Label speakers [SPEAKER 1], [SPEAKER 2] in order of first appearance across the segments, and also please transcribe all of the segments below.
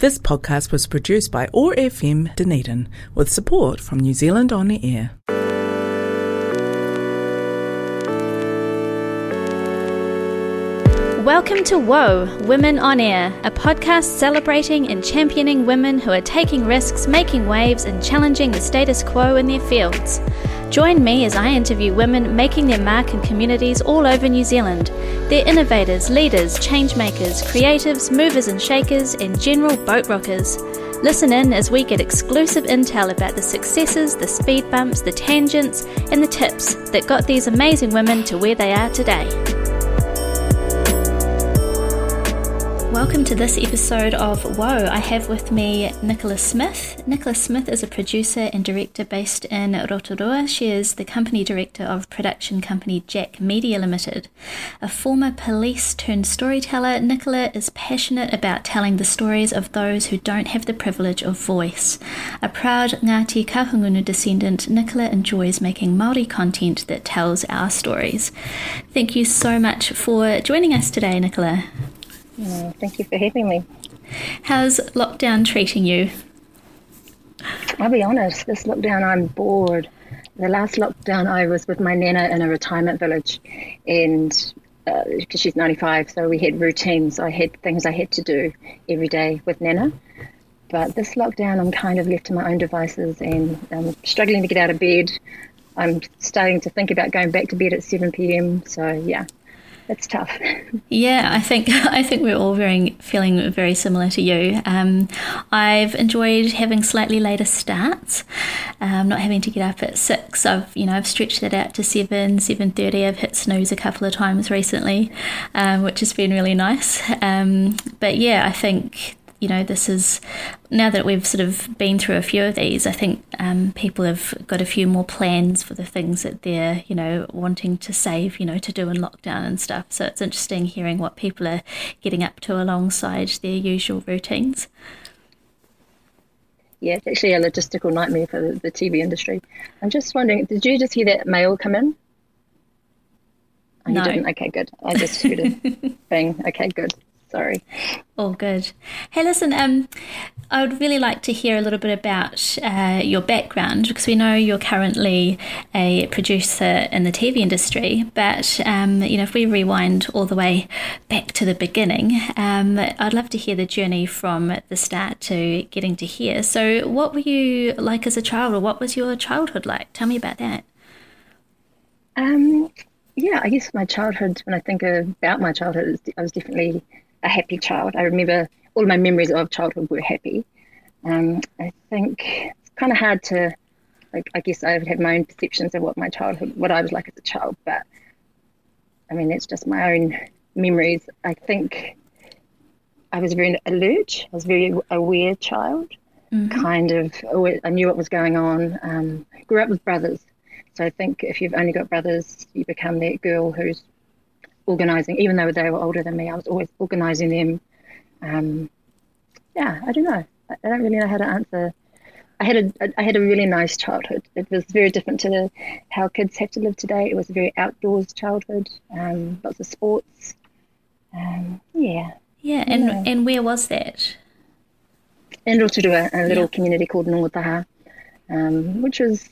[SPEAKER 1] This podcast was produced by OAR FM Dunedin with support from New Zealand On the Air.
[SPEAKER 2] Welcome to WOA, Women on Air, a podcast celebrating and championing women who are taking risks, making waves, and challenging the status quo in their fields. Join me as I interview women making their mark in communities all over New Zealand. They're innovators, leaders, changemakers, creatives, movers and shakers, and general boat rockers. Listen in as we get exclusive intel about the successes, the speed bumps, the tangents, and the tips that got these amazing women to where they are today. Welcome to this episode of WOA. I have with me Nicola Smith. Nicola Smith is a producer and director based in Rotorua. She is the company director of production company Jack Media Limited. A former police turned storyteller, Nicola is passionate about telling the stories of those who don't have the privilege of voice. A proud Ngāti Kahungunu descendant, Nicola enjoys making Māori content that tells our stories. Thank you so much for joining us today, Nicola.
[SPEAKER 3] Oh, thank you for having me.
[SPEAKER 2] How's lockdown treating you?
[SPEAKER 3] I'll be honest, this lockdown, I'm bored. The last lockdown, I was with my nana in a retirement village, and because uh, she's 95, so we had routines. I had things I had to do every day with nana. But this lockdown, I'm kind of left to my own devices, and I'm struggling to get out of bed. I'm starting to think about going back to bed at 7 p.m. So yeah, it's tough.
[SPEAKER 2] Yeah, I think I think we're all very feeling very similar to you. Um, I've enjoyed having slightly later starts, um, not having to get up at six. I've you know I've stretched that out to seven, seven thirty. I've hit snooze a couple of times recently, um, which has been really nice. Um, but yeah, I think you know, this is now that we've sort of been through a few of these, I think um, people have got a few more plans for the things that they're, you know, wanting to save, you know, to do in lockdown and stuff. So it's interesting hearing what people are getting up to alongside their usual routines.
[SPEAKER 3] Yeah, it's actually a logistical nightmare for the, the TV industry. I'm just wondering, did you just hear that mail come in?
[SPEAKER 2] Oh, no.
[SPEAKER 3] You didn't? Okay, good. I just heard a bang. Okay, good. Sorry.
[SPEAKER 2] All good. Hey, listen, um, I would really like to hear a little bit about uh, your background because we know you're currently a producer in the TV industry. But um, you know, if we rewind all the way back to the beginning, um, I'd love to hear the journey from the start to getting to here. So, what were you like as a child, or what was your childhood like? Tell me about that.
[SPEAKER 3] Um, yeah, I guess my childhood. When I think about my childhood, I was definitely a happy child. I remember all my memories of childhood were happy. Um, I think it's kind of hard to, like, I guess I would have my own perceptions of what my childhood, what I was like as a child, but I mean, that's just my own memories. I think I was very alert. I was a very aware child. Mm-hmm. Kind of, I knew what was going on. Um, grew up with brothers, so I think if you've only got brothers, you become that girl who's organising, even though they were older than me, I was always organising them. Um, yeah, I don't know. I, I don't really know how to answer. I had a I had a really nice childhood. It was very different to how kids have to live today. It was a very outdoors childhood, um, lots of sports. Um, yeah.
[SPEAKER 2] Yeah, and yeah. and where was that?
[SPEAKER 3] In Rotorua, a little yeah. community called Ngongotaha, um, which was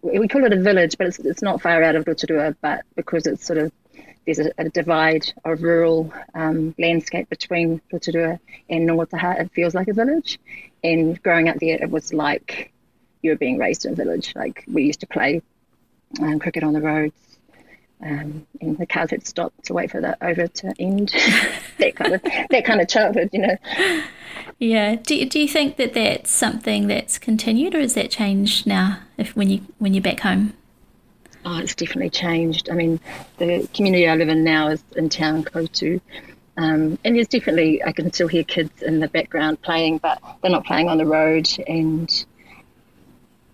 [SPEAKER 3] we call it a village, but it's it's not far out of Rotorua. But because it's sort of there's a, a divide a rural um, landscape between Rotorua and Ngongotaha. It feels like a village. And growing up there, it was like you were being raised in a village. Like we used to play um, cricket on the roads. Um, and the cars had stopped to wait for the over to end. that kind of that kind of childhood, you know.
[SPEAKER 2] Yeah. Do Do you think that that's something that's continued, or has that changed now? If when you when you're back home.
[SPEAKER 3] Oh, it's definitely changed. I mean, the community I live in now is in town Koutu. Um, and there's definitely, I can still hear kids in the background playing, but they're not playing on the road. And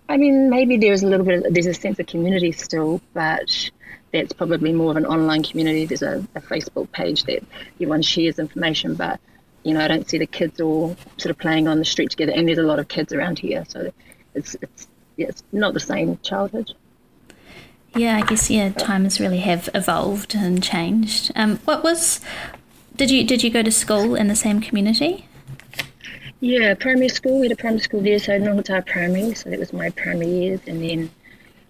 [SPEAKER 3] I mean, maybe there's a little bit, of, there's a sense of community still, but that's probably more of an online community. There's a, a Facebook page that everyone shares information, but you know, I don't see the kids all sort of playing on the street together. And there's a lot of kids around here, so it's it's yeah, it's not the same childhood.
[SPEAKER 2] Yeah, I guess yeah, times really have evolved and changed. Um, what was did you did you go to school in the same community?
[SPEAKER 3] Yeah, primary school. We had a primary school there, so Ngongotaha Primary. So that was my primary years, and then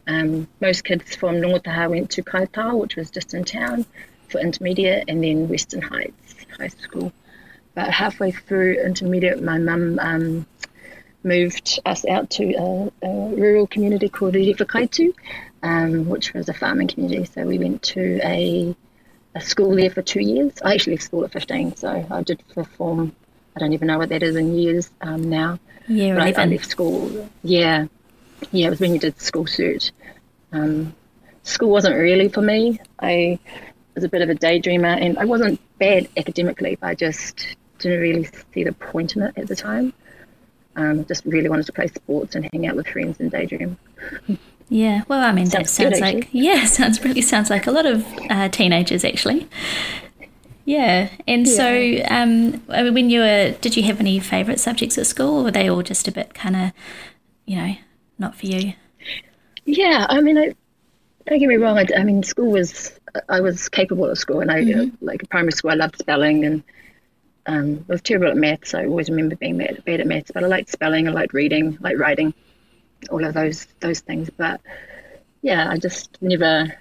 [SPEAKER 3] um, most kids from Ngongotaha went to Kaitao, which was just in town, for intermediate, and then Western Heights High School. But halfway through intermediate, my mum um, moved us out to a, a rural community called Rewhakaitu, um, which was a farming community. So we went to a, a school there for two years. I actually left school at 15, so I did perform. I don't even know what that is in years um, now.
[SPEAKER 2] Yeah,
[SPEAKER 3] I, I left school. Yeah, yeah, it was when you did school cert. Um, school wasn't really for me. I was a bit of a daydreamer, and I wasn't bad academically, but I just didn't really see the point in it at the time. Um, just really wanted to play sports and hang out with friends and daydream.
[SPEAKER 2] Yeah, well, I mean, sounds that sounds good, like yeah, sounds really sounds like a lot of uh, teenagers actually. Yeah, and yeah. so um, I mean, when you were, did you have any favourite subjects at school, or were they all just a bit kind of, you know, not for you?
[SPEAKER 3] Yeah, I mean, I, don't get me wrong. I, I, mean, school was I was capable of school, and I mm-hmm. like primary school. I loved spelling, and um, I was terrible at maths. I always remember being bad, bad at maths, but I liked spelling. I liked reading, I liked writing, all of those those things. But yeah, I just never.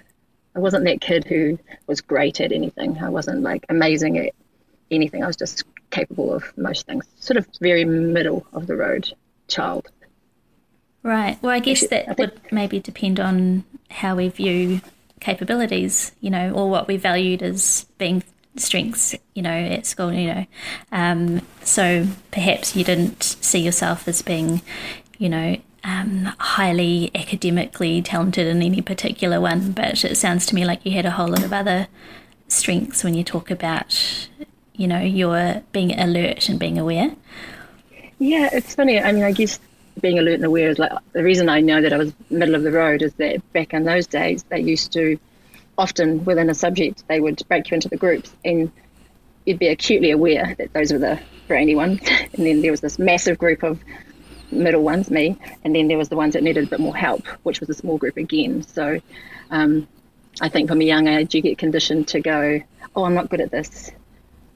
[SPEAKER 3] I wasn't that kid who was great at anything. I wasn't like amazing at anything. I was just capable of most things. Sort of very middle of the road child.
[SPEAKER 2] Right. Well, I guess that would maybe depend on how we view capabilities, you know, or what we valued as being strengths, you know, at school, you know. Um, so perhaps you didn't see yourself as being, you know, um, highly academically talented in any particular one, but it sounds to me like you had a whole lot of other strengths when you talk about, you know, your being alert and being aware.
[SPEAKER 3] Yeah, it's funny. I mean, I guess being alert and aware is like the reason I know that I was middle of the road is that back in those days they used to often within a subject they would break you into the groups and you'd be acutely aware that those were the brainy ones and then there was this massive group of middle ones me and then there was the ones that needed a bit more help which was a small group again. So um, I think from a young age you get conditioned to go oh I'm not good at this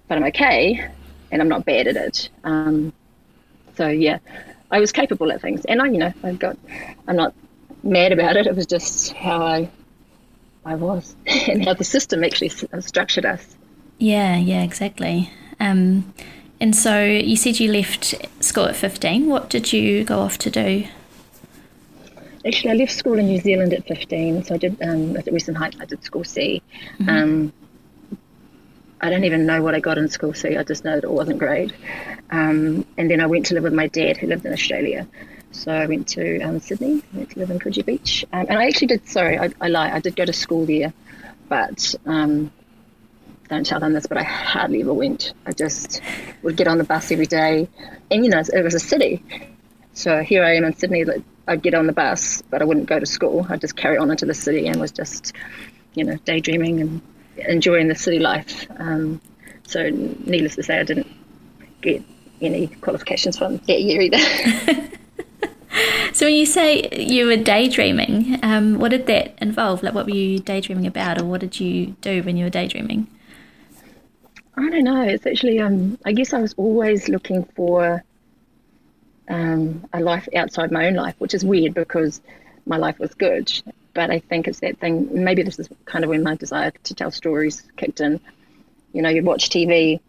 [SPEAKER 3] but I'm okay and I'm not bad at it. Um, so yeah I was capable at things, and I, you know, I've got, I'm not mad about it. It was just how I, I was, and how the system actually structured us.
[SPEAKER 2] Yeah, yeah, exactly. Um, and so you said you left school at 15. What did you go off to do?
[SPEAKER 3] Actually, I left school in New Zealand at 15. So I did, um, at Western Heights, I did school C. Mm-hmm. Um, I don't even know what I got in school C. I just know that it wasn't great. Um, and then I went to live with my dad, who lived in Australia. So I went to um, Sydney, I went to live in Coogee Beach. Um, and I actually did, sorry, I, I, lie, I did go to school there, but um, don't tell them this, but I hardly ever went. I just would get on the bus every day. And, you know, it was a city. So here I am in Sydney, I'd get on the bus, but I wouldn't go to school. I'd just carry on into the city and was just, you know, daydreaming and enjoying the city life. Um, so, needless to say, I didn't get any qualifications from that year either.
[SPEAKER 2] so, when you say you were daydreaming, um, what did that involve? Like, what were you daydreaming about, or what did you do when you were daydreaming?
[SPEAKER 3] I don't know. It's actually, um, I guess I was always looking for um, a life outside my own life, which is weird because my life was good but I think it's that thing. Maybe this is kind of when my desire to tell stories kicked in. You know, you'd watch TV,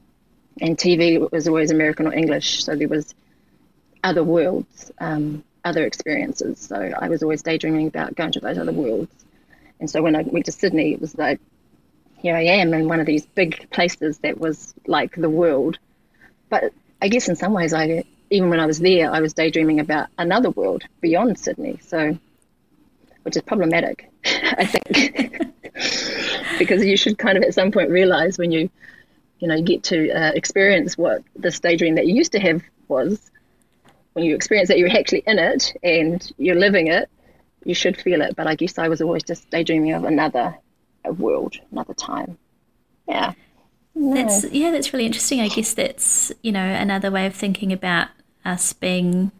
[SPEAKER 3] and TV was always American or English, so there was other worlds, um, other experiences. So I was always daydreaming about going to those other worlds. And so when I went to Sydney, it was like, here I am in one of these big places that was like the world. But I guess in some ways, I even when I was there, I was daydreaming about another world beyond Sydney. So which is problematic, I think, because you should kind of at some point realize when you, you know, you get to uh, experience what this daydream that you used to have was, when you experience that you're actually in it and you're living it, you should feel it. But I guess I was always just daydreaming of another world, another time. Yeah.
[SPEAKER 2] No. That's yeah, that's really interesting. I guess that's you know another way of thinking about us being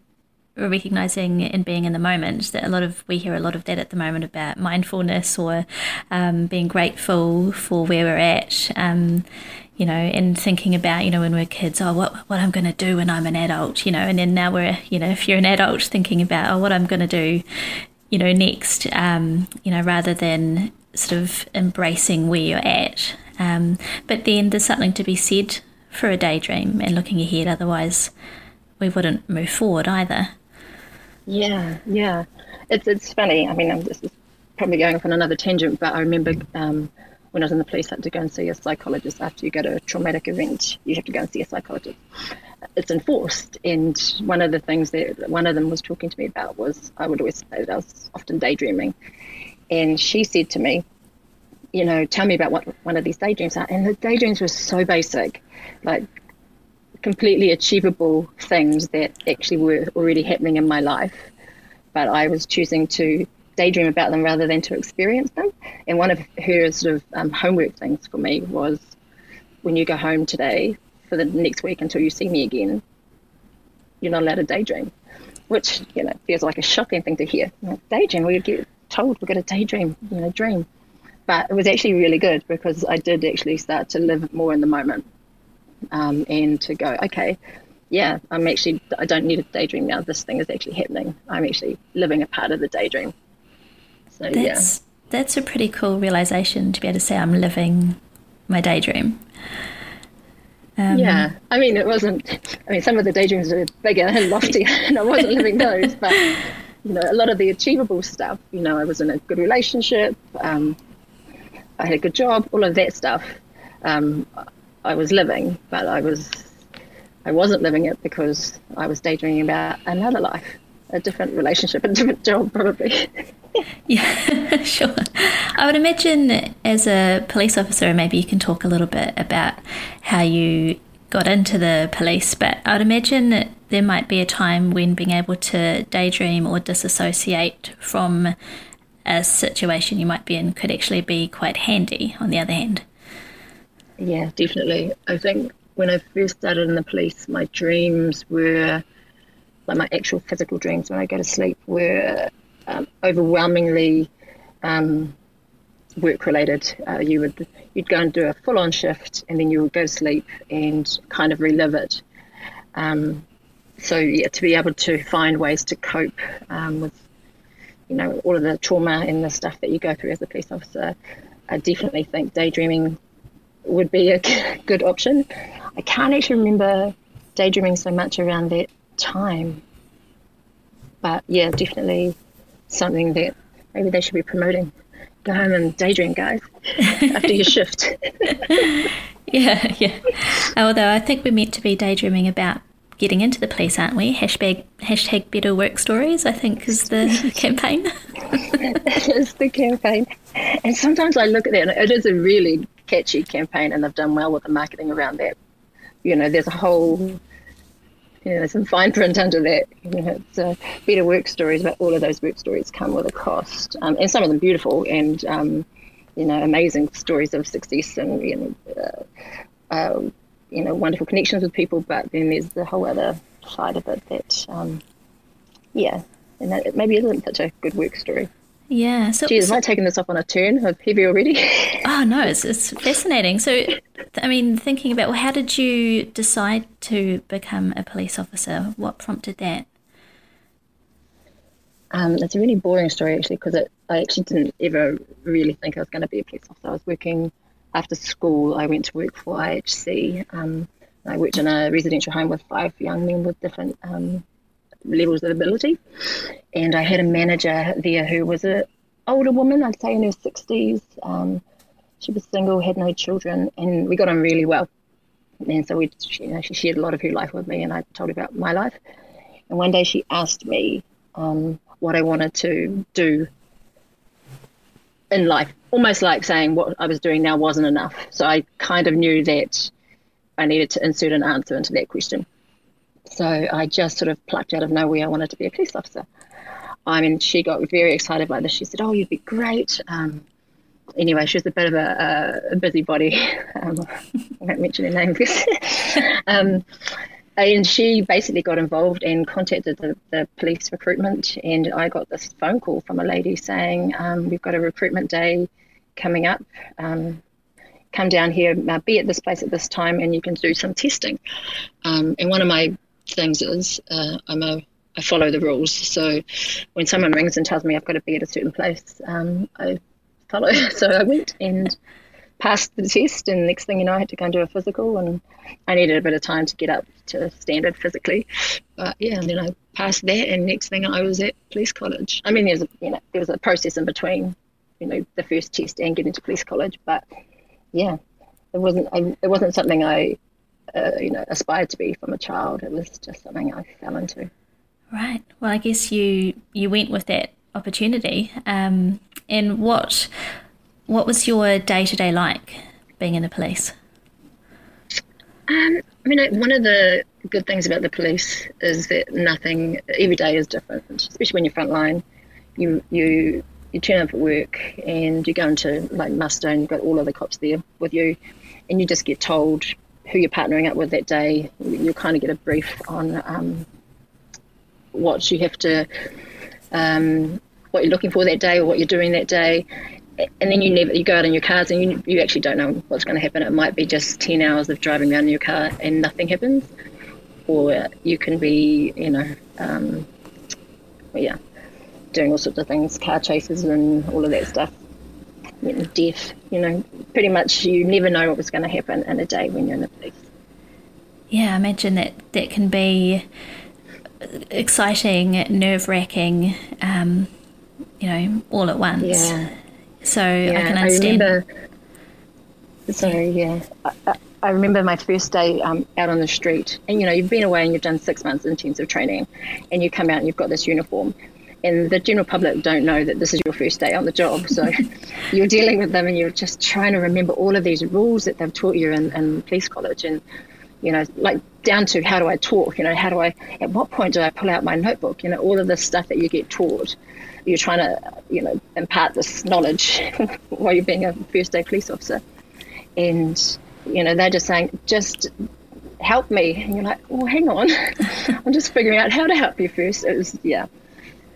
[SPEAKER 2] recognizing and being in the moment that a lot of we hear a lot of that at the moment about mindfulness or um, being grateful for where we're at um, you know and thinking about you know when we're kids oh what what I'm going to do when I'm an adult you know and then now we're you know if you're an adult thinking about oh what I'm going to do you know next um, you know rather than sort of embracing where you're at um, but then there's something to be said for a daydream and looking ahead otherwise we wouldn't move forward either
[SPEAKER 3] yeah, yeah. It's it's funny. I mean, I'm, this is probably going off on another tangent, but I remember um, when I was in the police, I had to go and see a psychologist after you get a traumatic event. You have to go and see a psychologist. It's enforced, and one of the things that one of them was talking to me about was I would always say that I was often daydreaming, and she said to me, you know, tell me about what one of these daydreams are, and the daydreams were so basic, like completely achievable things that actually were already happening in my life, but I was choosing to daydream about them rather than to experience them. And one of her sort of um, homework things for me was when you go home today for the next week until you see me again, you're not allowed to daydream, which you know feels like a shocking thing to hear. Like, daydream, we get told we're going to daydream, you know, dream. But it was actually really good because I did actually start to live more in the moment um, and to go, okay, yeah, I'm actually, I don't need a daydream now. This thing is actually happening. I'm actually living a part of the daydream. So, that's, yeah.
[SPEAKER 2] That's a pretty cool realization to be able to say I'm living my daydream.
[SPEAKER 3] Um, yeah, I mean, it wasn't, I mean, some of the daydreams were bigger and loftier, and I wasn't living those, but, you know, a lot of the achievable stuff, you know, I was in a good relationship, um, I had a good job, all of that stuff. Um, I was living, but I was I wasn't living it because I was daydreaming about another life, a different relationship, a different job, probably.
[SPEAKER 2] yeah, sure. I would imagine as a police officer, maybe you can talk a little bit about how you got into the police, but I would imagine that there might be a time when being able to daydream or disassociate from a situation you might be in could actually be quite handy, on the other hand.
[SPEAKER 3] Yeah, definitely. I think when I first started in the police, my dreams were like my actual physical dreams when I go to sleep were um, overwhelmingly um, work related. Uh, you would you'd go and do a full on shift, and then you would go to sleep and kind of relive it. Um, so yeah, to be able to find ways to cope um, with you know all of the trauma and the stuff that you go through as a police officer, I definitely think daydreaming would be a good option. I can't actually remember daydreaming so much around that time. But yeah, definitely something that maybe they should be promoting. Go home and daydream, guys, after your shift.
[SPEAKER 2] yeah, yeah. Although I think we're meant to be daydreaming about getting into the police, aren't we? Hashtag, hashtag better work stories, I think, is the campaign.
[SPEAKER 3] it is the campaign. And sometimes I look at that and it is a really catchy campaign, and they've done well with the marketing around that. You know, there's a whole, you know, some fine print under that. You know, it's uh, better work stories, but all of those work stories come with a cost, um, and some of them beautiful and, um, you know, amazing stories of success and you know, uh, uh, you know, wonderful connections with people. But then there's the whole other side of it that, um, yeah, and that maybe isn't such a good work story.
[SPEAKER 2] Yeah. So,
[SPEAKER 3] Geez, am I taking this off on a turn of heavy already?
[SPEAKER 2] oh no, it's, it's fascinating. So, I mean, thinking about well, how did you decide to become a police officer? What prompted that?
[SPEAKER 3] Um, it's a really boring story actually because I actually didn't ever really think I was going to be a police officer. I was working after school. I went to work for IHC. Um, I worked in a residential home with five young men with different um, levels of ability. And I had a manager there who was an older woman, I'd say in her 60s. Um, she was single, had no children, and we got on really well. And so we, you know, she shared a lot of her life with me, and I told her about my life. And one day she asked me um, what I wanted to do in life, almost like saying what I was doing now wasn't enough. So I kind of knew that I needed to insert an answer into that question. So I just sort of plucked out of nowhere I wanted to be a police officer. I mean, she got very excited by this. She said, "Oh, you'd be great." Um, anyway, she was a bit of a, a busybody. Um, I won't mention her name because. um, and she basically got involved and contacted the, the police recruitment. And I got this phone call from a lady saying, um, We've got a recruitment day coming up. Um, come down here, uh, be at this place at this time, and you can do some testing. Um, and one of my things is uh, I'm a I follow the rules. So when someone rings and tells me I've got to be at a certain place, um, I follow. So I went and passed the test, and next thing you know, I had to go and do a physical, and I needed a bit of time to get up to standard physically. But yeah, and then I passed that, and next thing I was at police college. I mean, there's a you know there was a process in between, you know, the first test and getting to police college, but yeah, it wasn't I, it wasn't something I uh, you know aspired to be from a child. It was just something I fell into.
[SPEAKER 2] Right. Well, I guess you you went with that opportunity. Um, and what what was your day to day like being in the police?
[SPEAKER 3] Um, I mean, one of the good things about the police is that nothing every day is different, especially when you're frontline. You you you turn up at work and you go into like muster and you've got all of the cops there with you, and you just get told who you're partnering up with that day. You kind of get a brief on um, what you have to, um, what you're looking for that day or what you're doing that day, and then you never you go out in your cars and you you actually don't know what's going to happen. It might be just ten hours of driving around in your car and nothing happens, or you can be you know, um, yeah, doing all sorts of things, car chases and all of that stuff. Death, you know, pretty much you never know what was going to happen in a day when you're in the police.
[SPEAKER 2] Yeah, I imagine that that can be exciting, nerve wracking, um, you know, all at once.
[SPEAKER 3] Yeah.
[SPEAKER 2] So yeah, I can understand.
[SPEAKER 3] I remember, sorry, yeah. I, I remember my first day um, out on the street, and you know, you've been away and you've done six months intensive training, and you come out and you've got this uniform, and the general public don't know that this is your first day on the job. So you're dealing with them, and you're just trying to remember all of these rules that they've taught you in, in police college, and you know, like down to how do I talk? You know, how do I? At what point do I pull out my notebook? You know, all of this stuff that you get taught you're trying to, you know, impart this knowledge while you're being a first day police officer. And, you know, they're just saying, just help me. And you're like, well, hang on. I'm just figuring out how to help you first. It was, yeah,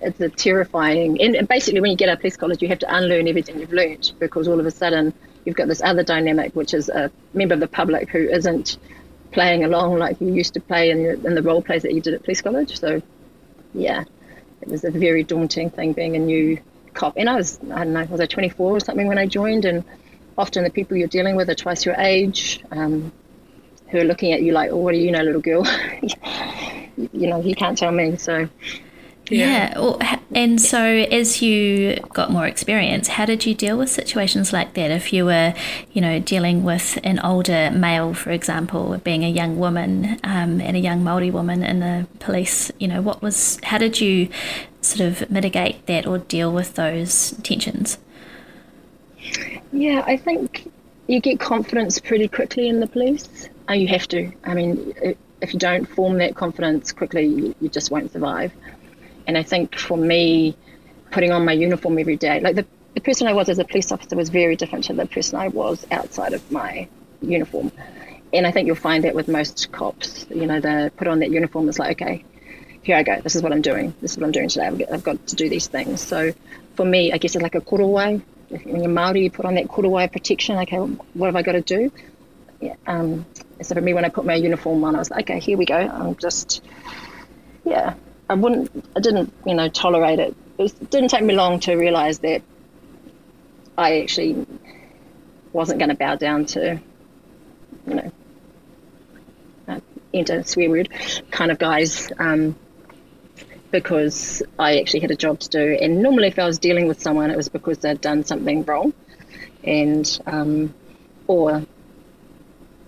[SPEAKER 3] it's a terrifying. And basically, when you get out of police college, you have to unlearn everything you've learned because all of a sudden you've got this other dynamic, which is a member of the public who isn't playing along like you used to play in, in the role plays that you did at police college. So, yeah, it was a very daunting thing being a new cop. And I was, I don't know, was I 24 or something when I joined? And often the people you're dealing with are twice your age, um, who are looking at you like, oh, what do you know, little girl? you know, you can't tell me. So
[SPEAKER 2] yeah. yeah. And so as you got more experience, how did you deal with situations like that? If you were, you know, dealing with an older male, for example, being a young woman um, and a young Maori woman in the police, you know, what was, how did you sort of mitigate that or deal with those tensions?
[SPEAKER 3] Yeah, I think you get confidence pretty quickly in the police. Uh, you have to. I mean, if you don't form that confidence quickly, you just won't survive. And I think for me, putting on my uniform every day, like the, the person I was as a police officer was very different to the person I was outside of my uniform. And I think you'll find that with most cops, you know, they put on that uniform, it's like, okay, here I go. This is what I'm doing. This is what I'm doing today. I've got, to do these things. So for me, I guess it's like a korowai. When you're Māori, you put on that korowai protection. Okay, what have I got to do? Yeah, um, so for me, when I put my uniform on, I was like, okay, here we go. I'm just, yeah, I wouldn't, I didn't, you know, tolerate it. It, was, it didn't take me long to realize that I actually wasn't going to bow down to, you know, uh, enter swear word kind of guys um, because I actually had a job to do. And normally, if I was dealing with someone, it was because they'd done something wrong, and um, or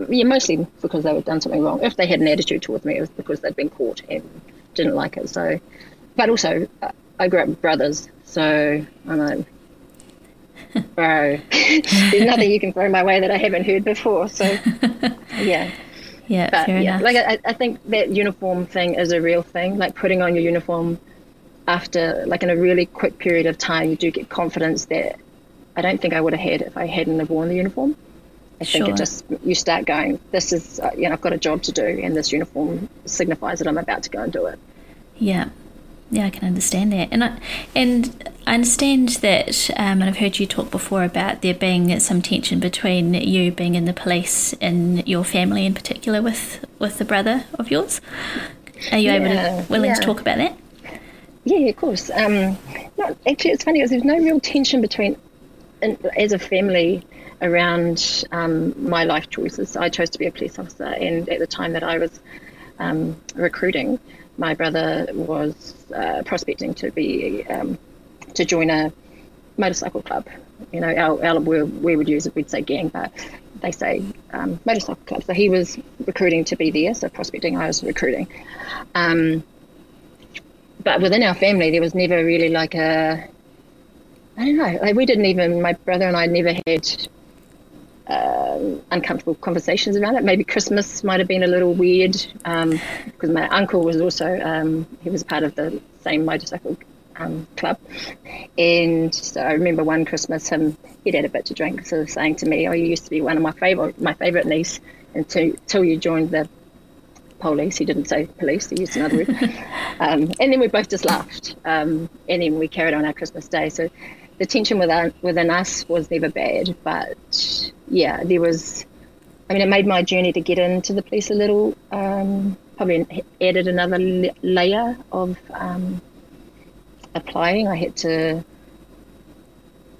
[SPEAKER 3] yeah, mostly because they had done something wrong. If they had an attitude towards me, it was because they'd been caught and didn't like it. So, but also, I grew up with brothers, so I'm like, bro, there's nothing you can throw my way that I haven't heard before. So, yeah.
[SPEAKER 2] Yeah, but, fair yeah, enough.
[SPEAKER 3] like I, I think that uniform thing is a real thing. Like putting on your uniform after, like in a really quick period of time, you do get confidence that I don't think I would have had if I hadn't have worn the uniform. I think sure. it just you start going. This is uh, you know I've got a job to do, and this uniform signifies that I'm about to go and do it.
[SPEAKER 2] Yeah, yeah, I can understand that, and I and I understand that, um, and I've heard you talk before about there being some tension between you being in the police and your family in particular with with the brother of yours. Are you yeah, able to willing yeah. to talk about that?
[SPEAKER 3] Yeah, of course. Um, no, actually, it's funny because there's no real tension between, as a family, around um, my life choices. I chose to be a police officer, and at the time that I was um, recruiting, my brother was uh, prospecting to be um, to join a motorcycle club. You know, our, our we, we would use it, we'd say gang, but they say um, motorcycle club. So he was recruiting to be there, so prospecting, I was recruiting. Um, but within our family, there was never really like a, I don't know, like we didn't even, my brother and I never had um, uncomfortable conversations around it. Maybe Christmas might have been a little weird um, because my uncle was also um, he was part of the same motorcycle um, club, and so I remember one Christmas him he'd had a bit to drink, sort of saying to me, "Oh, you used to be one of my favorite my favorite niece until till you joined the police. He didn't say police; he used another word. um, and then we both just laughed, um, and then we carried on our Christmas day. So the tension within, within us was never bad, but yeah, there was. I mean, it made my journey to get into the police a little. Um, probably added another layer of um, applying. I had to.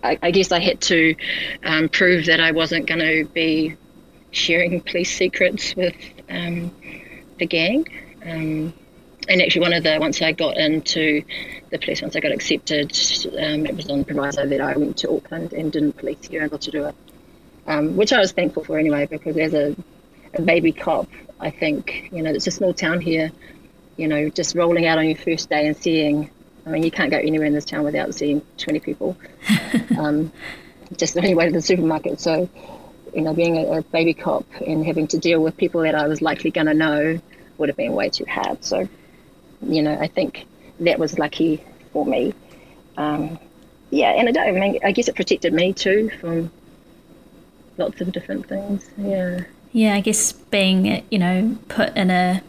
[SPEAKER 3] I, guess I had to um, prove that I wasn't going to be sharing police secrets with um, the gang. Um, and actually, one of the once I got into the police, once I got accepted, um, it was on the proviso that I went to Auckland and didn't police here able to do it, um, which I was thankful for anyway. Because as a, a baby cop, I think you know it's a small town here. You know, just rolling out on your first day and seeing. I mean, you can't go anywhere in this town without seeing 20 people. um, just the only way to the supermarket. So, you know, being a, a baby cop and having to deal with people that I was likely going to know would have been way too hard. So you know, I think that was lucky for me. Um, yeah, and I, I mean, I guess it protected me too from lots of different things. Yeah.
[SPEAKER 2] Yeah, I guess being, you know, put in a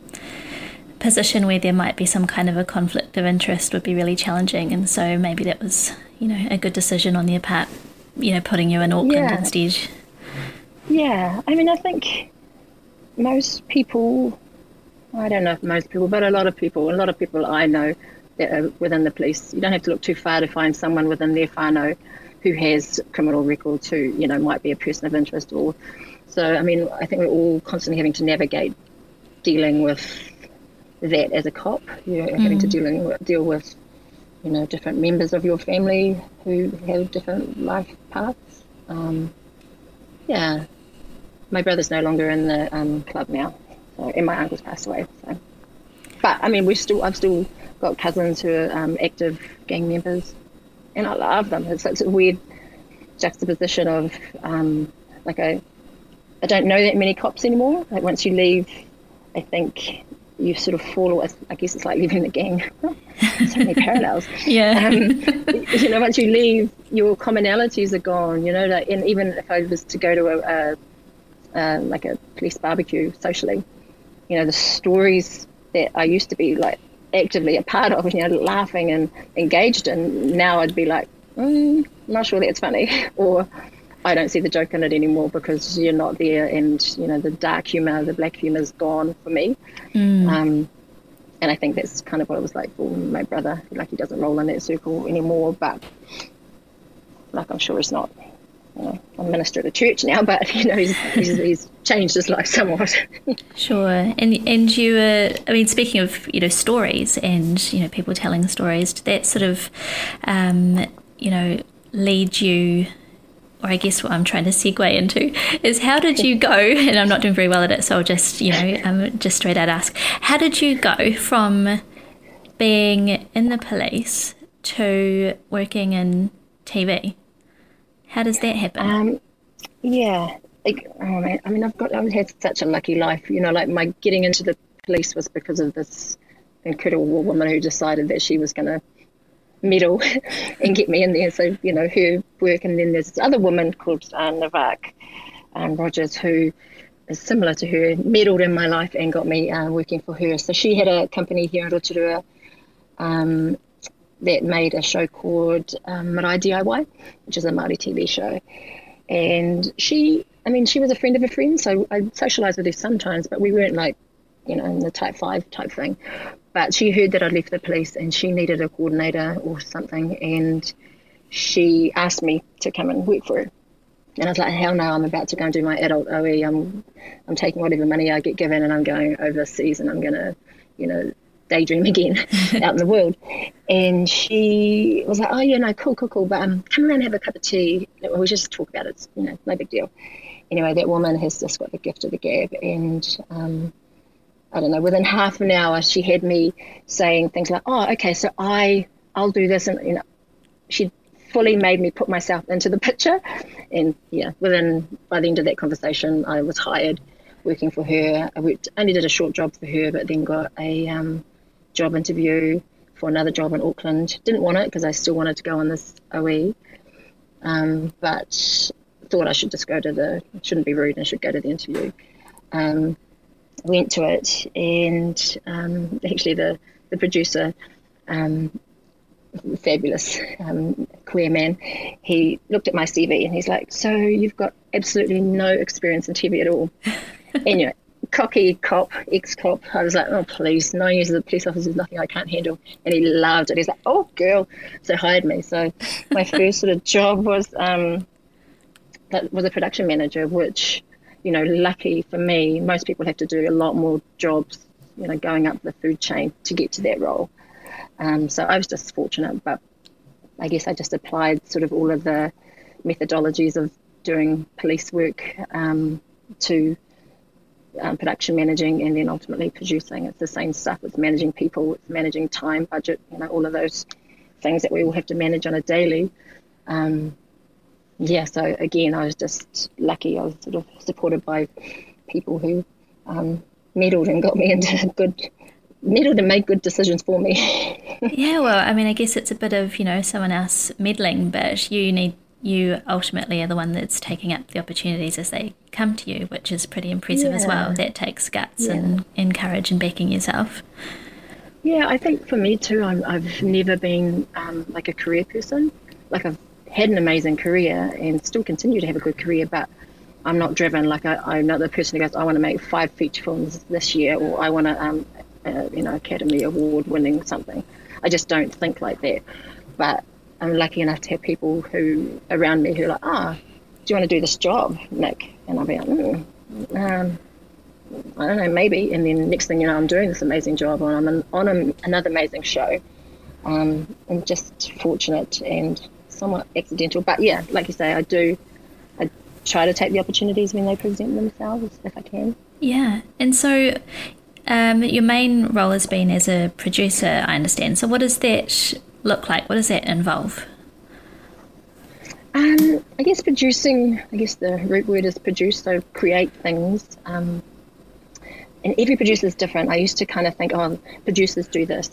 [SPEAKER 2] position where there might be some kind of a conflict of interest would be really challenging. And so maybe that was, you know, a good decision on their part, you know, putting you in Auckland yeah. instead.
[SPEAKER 3] Yeah, I mean, I think most people I don't know if most people, but a lot of people, a lot of people I know that are within the police, you don't have to look too far to find someone within their whānau who has criminal records who, you know, might be a person of interest or so I mean, I think we're all constantly having to navigate dealing with that as a cop. You know, mm. having to mm. dealing with, deal with, you know, different members of your family who have different life paths. Um, yeah, my brother's no longer in the um, club now, so, and my uncle's passed away. So, but I mean, we still I've still got cousins who are um, active gang members, and I love them. It's such a weird juxtaposition of um, like I I don't know that many cops anymore. Like once you leave, I think you sort of fall. I guess it's like leaving the gang. so many parallels.
[SPEAKER 2] Yeah. Um,
[SPEAKER 3] you know, once you leave, your commonalities are gone. You know, like, and even if I was to go to a, a uh, like a police barbecue socially, you know, the stories that I used to be like actively a part of, you know, laughing and engaged in, now I'd be like, mm, not sure that's funny, or I don't see the joke in it anymore because you're not there, and you know, the dark humor, the black humor is gone for me. Mm. Um, and I think that's kind of what it was like for my brother. Like he doesn't roll in that circle anymore, but like I'm sure he's not know, I'm minister of the church now, but you know, he's, he's, he's changed his life somewhat.
[SPEAKER 2] sure, and and you, uh, I mean, speaking of you know stories and you know people telling stories, did that sort of, um, you know, lead you? Or I guess what I'm trying to segue into is how did you go? And I'm not doing very well at it, so I'll just you know um, just straight out ask: How did you go from being in the police to working in TV? How does that happen? Um,
[SPEAKER 3] yeah, like, oh man, I mean, I've got, I've had such a lucky life. You know, like my getting into the police was because of this incredible woman who decided that she was going to meddle and get me in there. So, you know, her work. And then there's this other woman called uh, Navak, um, Rogers, who is similar to her, meddled in my life and got me uh, working for her. So she had a company here in Rotorua um, that made a show called um, Marae DIY, which is a Māori TV show. And she, I mean, she was a friend of a friend, so I socialised with her sometimes, but we weren't like, you know, in the type five type thing. But she heard that I'd left the police and she needed a coordinator or something, and she asked me to come and work for her. And I was like, hell no, I'm about to go and do my adult OE. I'm, I'm taking whatever money I get given and I'm going overseas and I'm going to, you know, daydream again out in the world. And she was like, oh, yeah, no, cool, cool, cool. But um, come around and have a cup of tea. We'll just talk about it. you know, no big deal. Anyway, that woman has just got the gift of the gab. And um, I don't know, within half an hour, she had me saying things like, oh, okay, so I, I'll do this. And, you know, she fully made me put myself into the picture. And yeah, within by the end of that conversation, I was hired working for her. I worked, only did a short job for her, but then got a um, job interview for another job in Auckland. Didn't want it because I still wanted to go on this OE, um, but thought I should just go to the. Shouldn't be rude. I should go to the interview. Um, went to it, and um, actually the the producer um, fabulous um, queer man, he looked at my CV and he's like, "So you've got absolutely no experience in TV at all." anyway, cocky cop, ex-cop. I was like, "Oh please, nine years as a police officer is nothing I can't handle," and he loved it. He's like, "Oh girl," so hired me. So my first sort of job was um, that was a production manager, which you know, lucky for me, most people have to do a lot more jobs, you know, going up the food chain to get to that role. Um, so I was just fortunate, but I guess I just applied sort of all of the methodologies of doing police work um, to um, production managing and then ultimately producing. It's the same stuff. It's managing people, it's managing time, budget, you know, all of those things that we all have to manage on a daily. Um, yeah, so again, I was just lucky. I was sort of supported by people who um, meddled and got me into good meddled and made good decisions for me.
[SPEAKER 2] yeah, well, I mean, I guess it's a bit of you know someone else meddling, but you need you ultimately are the one that's taking up the opportunities as they come to you, which is pretty impressive yeah. as well. That takes guts yeah. and, and courage and backing yourself.
[SPEAKER 3] Yeah, I think for me too, i have never been um, like a career person. Like I've had an amazing career and still continue to have a good career, but I'm not driven. Like I, am not the person who goes, I want to make five feature films this year, or I want to um, uh, you know, Academy Award winning something. I just don't think like that. But I'm lucky enough to have people who around me who are like, ah, oh, do you want to do this job, Nick? And I'll be like, mm, um, I don't know, maybe. And then next thing you know, I'm doing this amazing job and I'm an, on a, another amazing show. Um, I'm just fortunate and somewhat accidental. But yeah, like you say, I do. I try to take the opportunities when they present themselves if I can.
[SPEAKER 2] Yeah, and so um, your main role has been as a producer, I understand. So, what is that look like? What does that involve?
[SPEAKER 3] Um, I guess producing, I guess the root word is produce, so create things. Um, and every producer is different. I used to kind of think, oh, producers do this.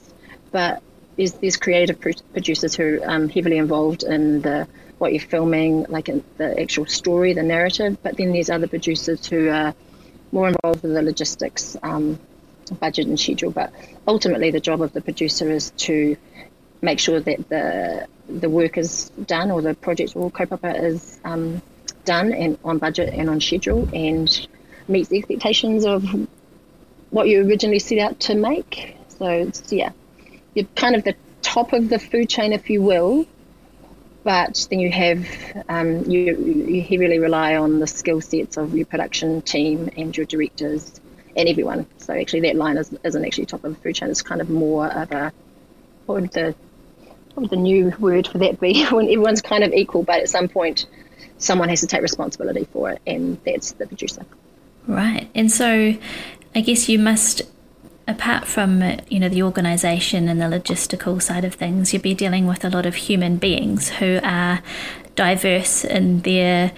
[SPEAKER 3] But there's, there's creative producers who are um, heavily involved in the what you're filming, like the actual story, the narrative. But then there's other producers who are more involved with the logistics, um, budget and schedule. But ultimately, the job of the producer is to make sure that the the work is done or the project or kaupapa is um, done and on budget and on schedule and meets the expectations of what you originally set out to make. So yeah, you're kind of the top of the food chain, if you will. But then you have um, you you heavily rely on the skill sets of your production team and your directors and everyone. So actually, that line is, isn't actually top of the food chain. It's kind of more of a what would the would the new word for that be? when everyone's kind of equal, but at some point, someone has to take responsibility for it, and that's the producer.
[SPEAKER 2] Right, and so I guess you must apart from uh, you know the organization and the logistical side of things you'd be dealing with a lot of human beings who are diverse in their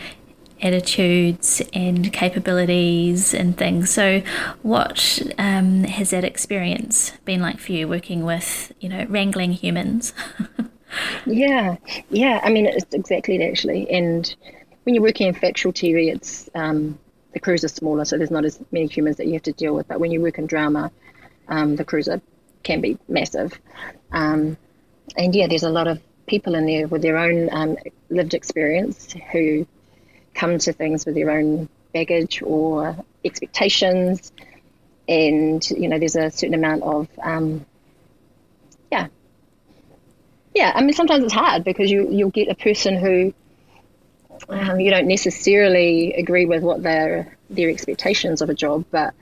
[SPEAKER 2] attitudes and capabilities and things. So, what um, has that experience been like for you working with, you know, wrangling humans?
[SPEAKER 3] yeah, yeah. I mean, it's exactly it actually. And when you're working in factual TV, it's um, the crews are smaller, so there's not as many humans that you have to deal with. But when you work in drama, um, the crews are, can be massive. Um, and yeah, there's a lot of people in there with their own um, lived experience who come to things with your own baggage or expectations. And, you know, there's a certain amount of, um, yeah. Yeah, I mean, sometimes it's hard because you, you'll get a person who um, you don't necessarily agree with what their their expectations of a job, but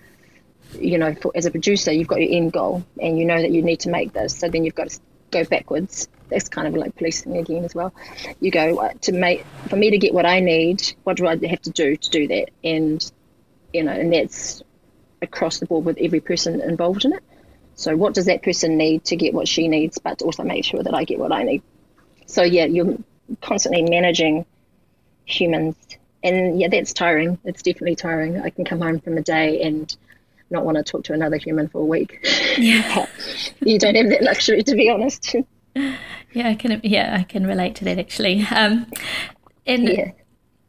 [SPEAKER 3] you know, for, as a producer, you've got your end goal, and you know that you need to make this. So then you've got to go backwards. That's kind of like policing again as well. You go uh, to make for me to get what I need. What do I have to do to do that? And you know, and that's across the board with every person involved in it. So what does that person need to get what she needs, but to also make sure that I get what I need. So yeah, you're constantly managing humans. And yeah, that's tiring. It's definitely tiring. I can come home from a day and not want to talk to another human for a week.
[SPEAKER 2] Yeah.
[SPEAKER 3] you don't have that luxury, to be honest.
[SPEAKER 2] Yeah, I can. Yeah, I can relate to that actually. Um, and yeah.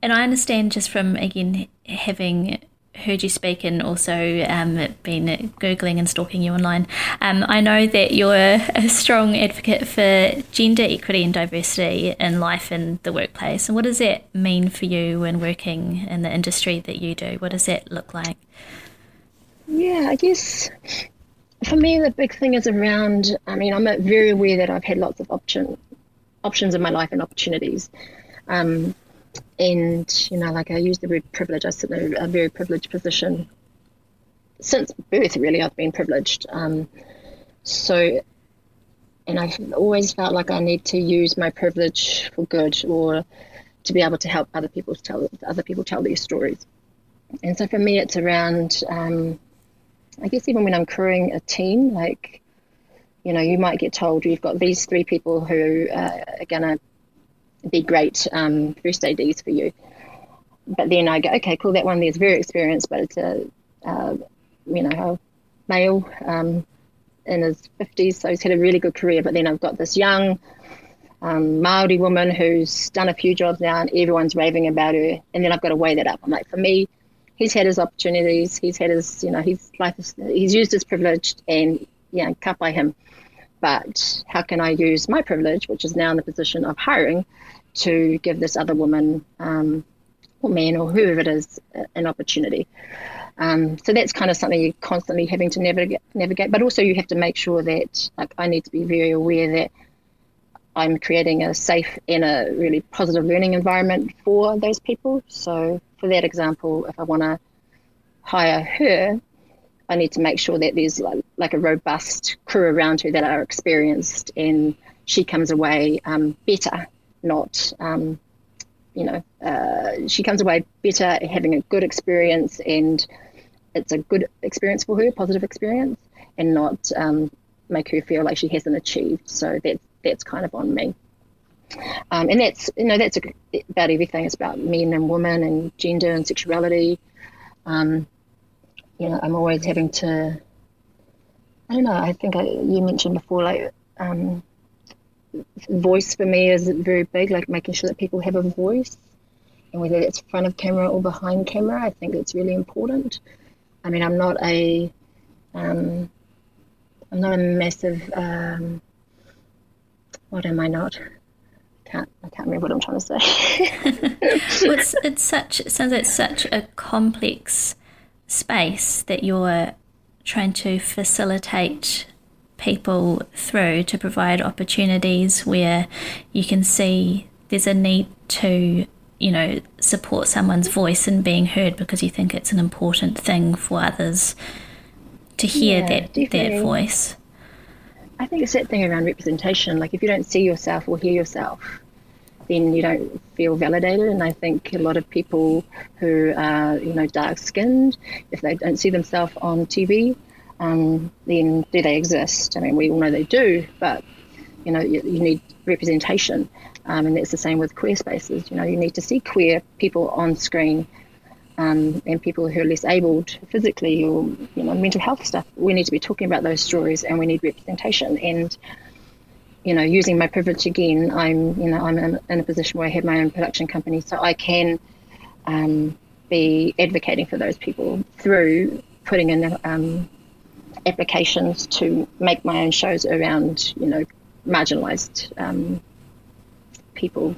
[SPEAKER 2] and I understand just from again having heard you speak and also um, been googling and stalking you online. Um, I know that you're a strong advocate for gender equity and diversity in life and the workplace. And what does that mean for you when working in the industry that you do? What does that look like?
[SPEAKER 3] Yeah, I guess for me the big thing is around. I mean, I'm very aware that I've had lots of option options in my life and opportunities. Um, and you know, like I use the word privilege. I sit in a, a very privileged position since birth. Really, I've been privileged. Um, so, and I've always felt like I need to use my privilege for good, or to be able to help other people tell other people tell their stories. And so for me, it's around. Um, I guess even when I'm crewing a team, like you know, you might get told you've got these three people who uh, are going to be great um, first ADs for you. But then I go, okay, cool, that one there's very experienced, but it's a, uh, you know, a male um, in his 50s, so he's had a really good career. But then I've got this young um, Maori woman who's done a few jobs now, and everyone's raving about her. And then I've got to weigh that up. I'm like, for me, he's had his opportunities, he's had his, you know, his life, is, he's used his privilege, and yeah, cut by him. But how can I use my privilege, which is now in the position of hiring, to give this other woman um, or man or whoever it is an opportunity? Um, so that's kind of something you're constantly having to navigate, navigate. But also you have to make sure that like I need to be very aware that I'm creating a safe and a really positive learning environment for those people. So for that example, if I want to hire her, I need to make sure that there's like, like a robust crew around her that are experienced and she comes away um, better, not, um, you know, uh, she comes away better having a good experience and it's a good experience for her, positive experience, and not um, make her feel like she hasn't achieved. So that's that's kind of on me. Um, and that's you know that's about everything. It's about men and women and gender and sexuality. Um, you know, I'm always having to. I don't know. I think I, you mentioned before, like um, voice for me is very big. Like making sure that people have a voice, and whether it's front of camera or behind camera, I think it's really important. I mean, I'm not a, am um, not a massive. Um, what am I not? Can't I can't remember what I'm trying to say.
[SPEAKER 2] well, it's, it's such it sounds like such a complex space that you're trying to facilitate people through to provide opportunities where you can see there's a need to you know support someone's voice and being heard because you think it's an important thing for others to hear yeah, that definitely. that voice
[SPEAKER 3] I think it's that thing around representation. Like if you don't see yourself or hear yourself, then you don't feel validated. And I think a lot of people who are, you know, dark skinned, if they don't see themselves on TV, um, then do they exist? I mean, we all know they do, but you know, you, you need representation. Um, and that's the same with queer spaces. You know, you need to see queer people on screen um, and people who are less abled physically or you know mental health stuff. We need to be talking about those stories, and we need representation. And you know, using my privilege again, I'm, you know, I'm in, a position where I have my own production company, so I can um, be advocating for those people through putting in um, applications to make my own shows around, you know, marginalised um, people.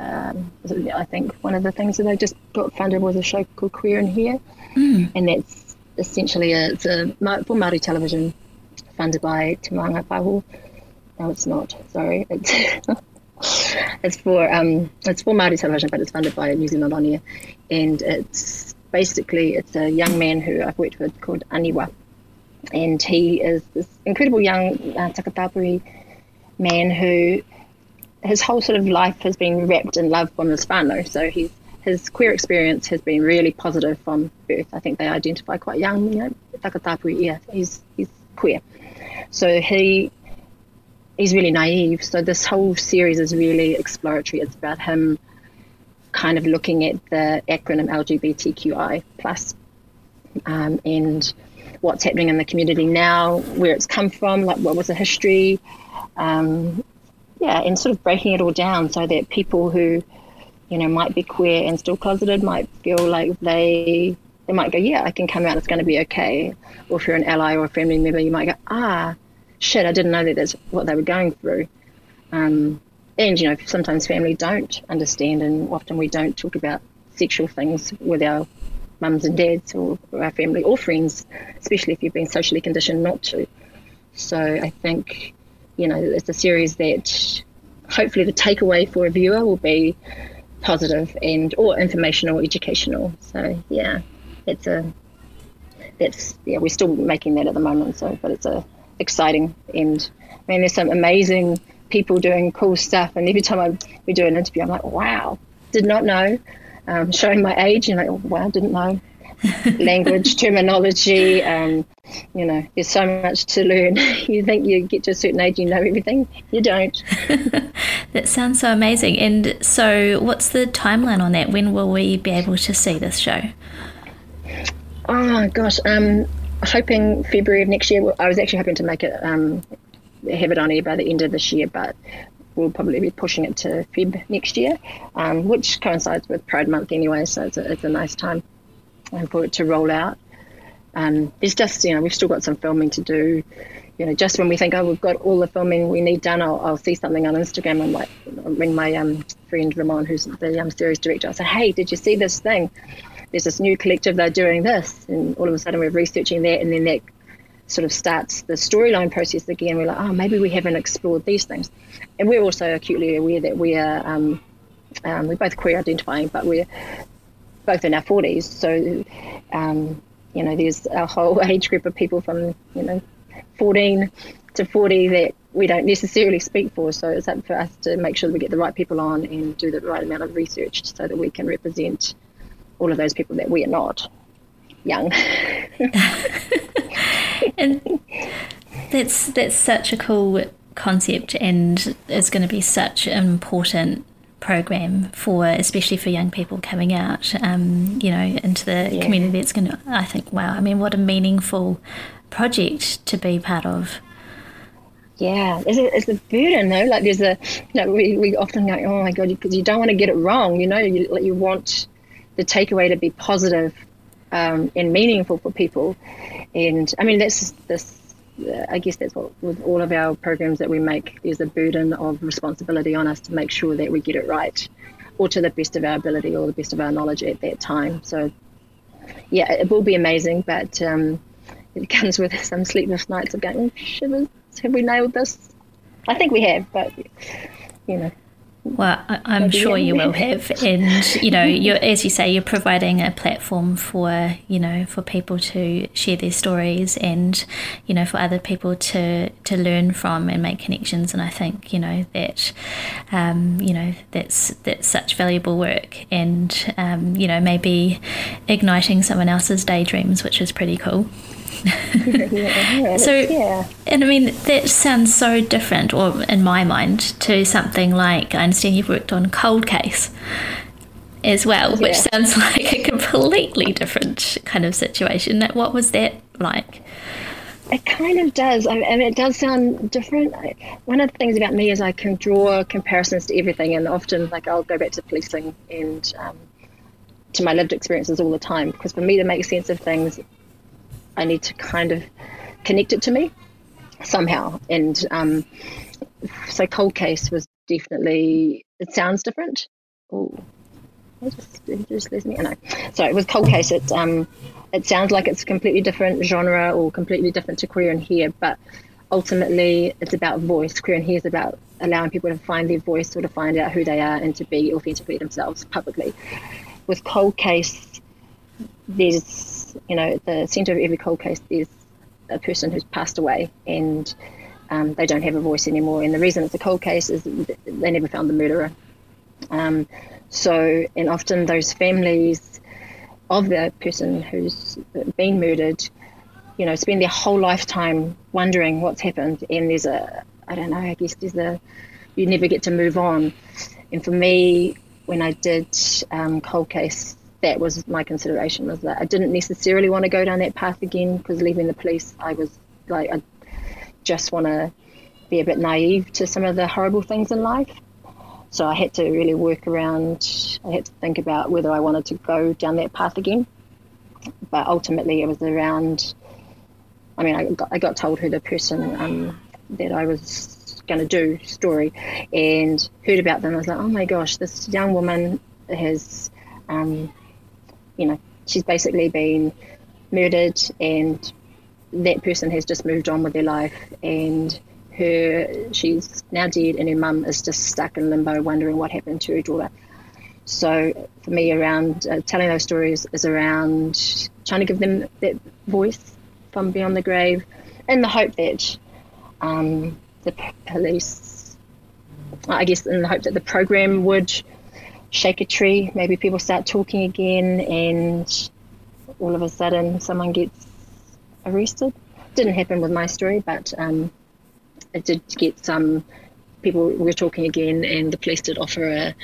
[SPEAKER 3] Um, I think one of the things that I just got funded was a show called Queer in Here, mm. and that's essentially a, it's a for Maori television funded by Te Māngai Pāho. No, it's not. Sorry, it's it's for um, it's for Maori television, but it's funded by New Zealand On Air, and it's basically it's a young man who I've worked with called Aniwa, and he is this incredible young uh, takatapui man who his whole sort of life has been wrapped in love from his whānau. So he's his queer experience has been really positive from birth. I think they identify quite young, you know, takatapui, yeah, he's he's queer. So he he's really naive. So this whole series is really exploratory. It's about him kind of looking at the acronym LGBTQI plus um, and what's happening in the community now, where it's come from, like what was the history, um, yeah, and sort of breaking it all down so that people who, you know, might be queer and still closeted might feel like they they might go, yeah, I can come out, it's going to be okay. Or if you're an ally or a family member, you might go, ah, shit, I didn't know that that's what they were going through. Um, and you know, sometimes family don't understand, and often we don't talk about sexual things with our mums and dads or, or our family or friends, especially if you've been socially conditioned not to. So I think you know, it's a series that hopefully the takeaway for a viewer will be positive and or informational or educational. So yeah, it's a that's yeah we're still making that at the moment. So but it's a exciting and I mean there's some amazing people doing cool stuff and every time I we do an interview I'm like wow did not know um, showing my age and like wow didn't know language, terminology. Um, you know, there's so much to learn. you think you get to a certain age, you know everything. You don't.
[SPEAKER 2] that sounds so amazing. And so, what's the timeline on that? When will we be able to see this show?
[SPEAKER 3] Oh gosh, um, hoping February of next year. I was actually hoping to make it um, have it on air by the end of this year, but we'll probably be pushing it to Feb next year, um, which coincides with Pride Month anyway, so it's a, it's a nice time and for it to roll out. Um, there's just, you know, we've still got some filming to do. You know, just when we think, oh, we've got all the filming we need done, I'll, I'll see something on Instagram and like ring my um, friend Ramon, who's the um, series director. I say, hey, did you see this thing? There's this new collective, they're doing this. And all of a sudden we're researching that and then that sort of starts the storyline process again. We're like, oh, maybe we haven't explored these things. And we're also acutely aware that we are, um, um, we're both queer identifying, but we're both in our 40s. So, um, you know, there's a whole age group of people from, you know, 14 to 40 that we don't necessarily speak for. So it's up for us to make sure that we get the right people on and do the right amount of research so that we can represent all of those people that we are not young.
[SPEAKER 2] and that's that's such a cool concept and it's going to be such an important program for especially for young people coming out um, you know into the yeah. community it's going to i think wow i mean what a meaningful project to be part of
[SPEAKER 3] yeah it's a, it's a burden though like there's a you know we, we often go oh my god because you don't want to get it wrong you know you, you want the takeaway to be positive um, and meaningful for people and i mean that's this I guess that's what with all of our programs that we make, there's a burden of responsibility on us to make sure that we get it right, or to the best of our ability or the best of our knowledge at that time. So, yeah, it will be amazing, but um, it comes with some sleepless nights of going, shivers, have we nailed this? I think we have, but you know,
[SPEAKER 2] well, I'm sure you will have, and you know, you're as you say, you're providing a platform for you know for people to share their stories, and you know for other people to to learn from and make connections. And I think you know that um, you know that's that's such valuable work, and um, you know maybe igniting someone else's daydreams, which is pretty cool. Yeah, so, yeah. and I mean, that sounds so different, or in my mind, to something like I understand you've worked on Cold Case as well, which yeah. sounds like a completely different kind of situation. What was that like?
[SPEAKER 3] It kind of does, I, and it does sound different. One of the things about me is I can draw comparisons to everything, and often, like, I'll go back to policing and um, to my lived experiences all the time. Because for me to make sense of things, I need to kind of connect it to me somehow. And um, so, cold case was definitely. It sounds different. Oh, just, just lose me. I know. Sorry, with cold case, it um, it sounds like it's a completely different genre or completely different to queer and here, but ultimately it's about voice. Queer and here is about allowing people to find their voice or to find out who they are and to be authentically themselves publicly. With cold case, there's you know the centre of every cold case is a person who's passed away and um, they don't have a voice anymore. And the reason it's a cold case is they never found the murderer. Um, so, and often those families of the person who's been murdered, you know, spend their whole lifetime wondering what's happened. And there's a, I don't know, I guess there's a, you never get to move on. And for me, when I did um, Cold Case, that was my consideration was that I didn't necessarily want to go down that path again because leaving the police, I was like, I just want to be a bit naive to some of the horrible things in life. So I had to really work around, I had to think about whether I wanted to go down that path again. But ultimately, it was around, I mean, I got, I got told who the person um, that I was going to do story and heard about them. I was like, oh my gosh, this young woman has, um, you know, she's basically been murdered and that person has just moved on with their life and her she's now dead and her mum is just stuck in limbo wondering what happened to her daughter. So for me around uh, telling those stories is around trying to give them that voice from beyond the grave in the hope that um, the police i guess in the hope that the program would shake a tree maybe people start talking again and all of a sudden someone gets arrested didn't happen with my story but um, it did get some people were talking again, and the police did offer a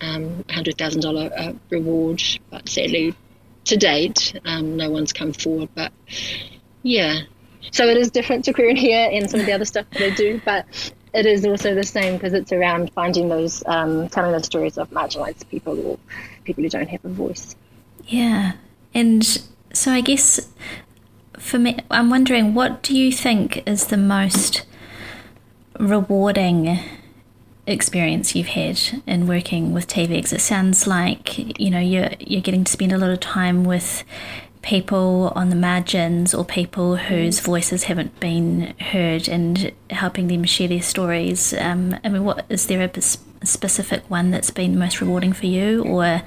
[SPEAKER 3] um, hundred thousand dollar uh, reward, but sadly, to date, um, no one's come forward. But yeah, so it is different to queer and here and some of the other stuff that they do, but it is also the same because it's around finding those, um, telling those stories of marginalised people or people who don't have a voice.
[SPEAKER 2] Yeah, and so I guess for me, I'm wondering, what do you think is the most rewarding experience you've had in working with TVEX. It sounds like you know you're you're getting to spend a lot of time with people on the margins or people whose voices haven't been heard and helping them share their stories. Um, I mean, what is there a specific one that's been most rewarding for you, or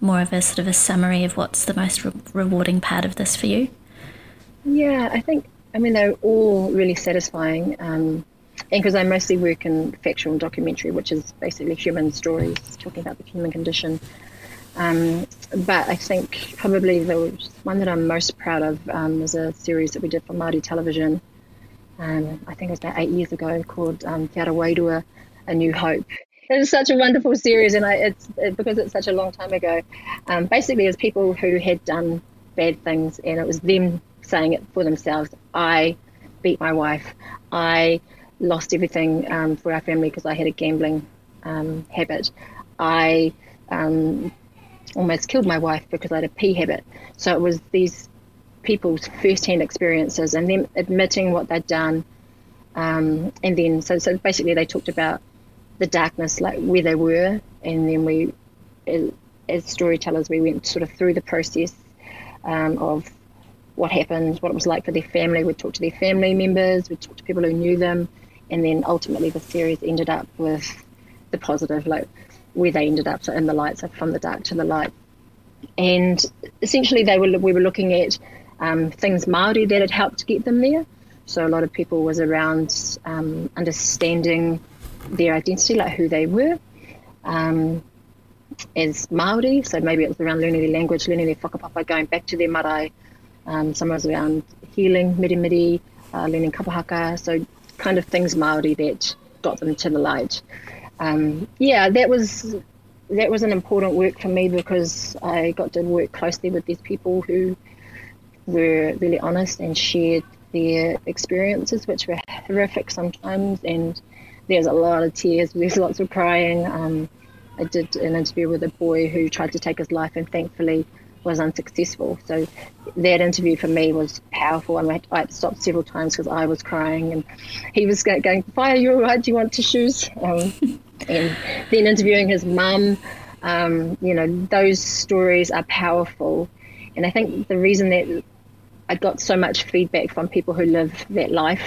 [SPEAKER 2] more of a sort of a summary of what's the most re- rewarding part of this for you?
[SPEAKER 3] Yeah, I think I mean they're all really satisfying. Um, and because I mostly work in factual and documentary, which is basically human stories talking about the human condition. Um, but I think probably the one that I'm most proud of um, was a series that we did for Māori television. Um, I think it was about eight years ago called um, Te Ara Wairua, A New Hope. It was such a wonderful series, and I, it's it, because it's such a long time ago. Um, basically, it was people who had done bad things, and it was them saying it for themselves. I beat my wife. I lost everything um, for our family because I had a gambling um, habit. I um, almost killed my wife because I had a P habit. So it was these people's first-hand experiences and them admitting what they'd done. Um, and then, so, so basically, they talked about the darkness, like where they were, and then we, as, storytellers, we went sort of through the process um, of what happened, what it was like for their family. We'd talk to their family members, we'd talk to people who knew them, and then ultimately the series ended up with the positive, like where they ended up, in the light, so from the dark to the light. And essentially, they were we were looking at um, things Maori that had helped get them there. So a lot of people was around um, understanding their identity, like who they were um, as Maori. So maybe it was around learning their language, learning their whakapapa, going back to their marae. Um, some was around healing, mirimiri, uh, learning kapahaka. So kind of things Maori that got them to the light. Um, yeah, that was that was an important work for me because I got to work closely with these people who were really honest and shared their experiences, which were horrific sometimes, and there's a lot of tears, there's lots of crying. Um, I did an interview with a boy who tried to take his life, and thankfully was unsuccessful. So that interview for me was powerful. I, mean, I stopped several times because I was crying, and he was going, "Fire, you all right? Do you want tissues?" Um, and then interviewing his mum. Um, you know, those stories are powerful, and I think the reason that I got so much feedback from people who live that life,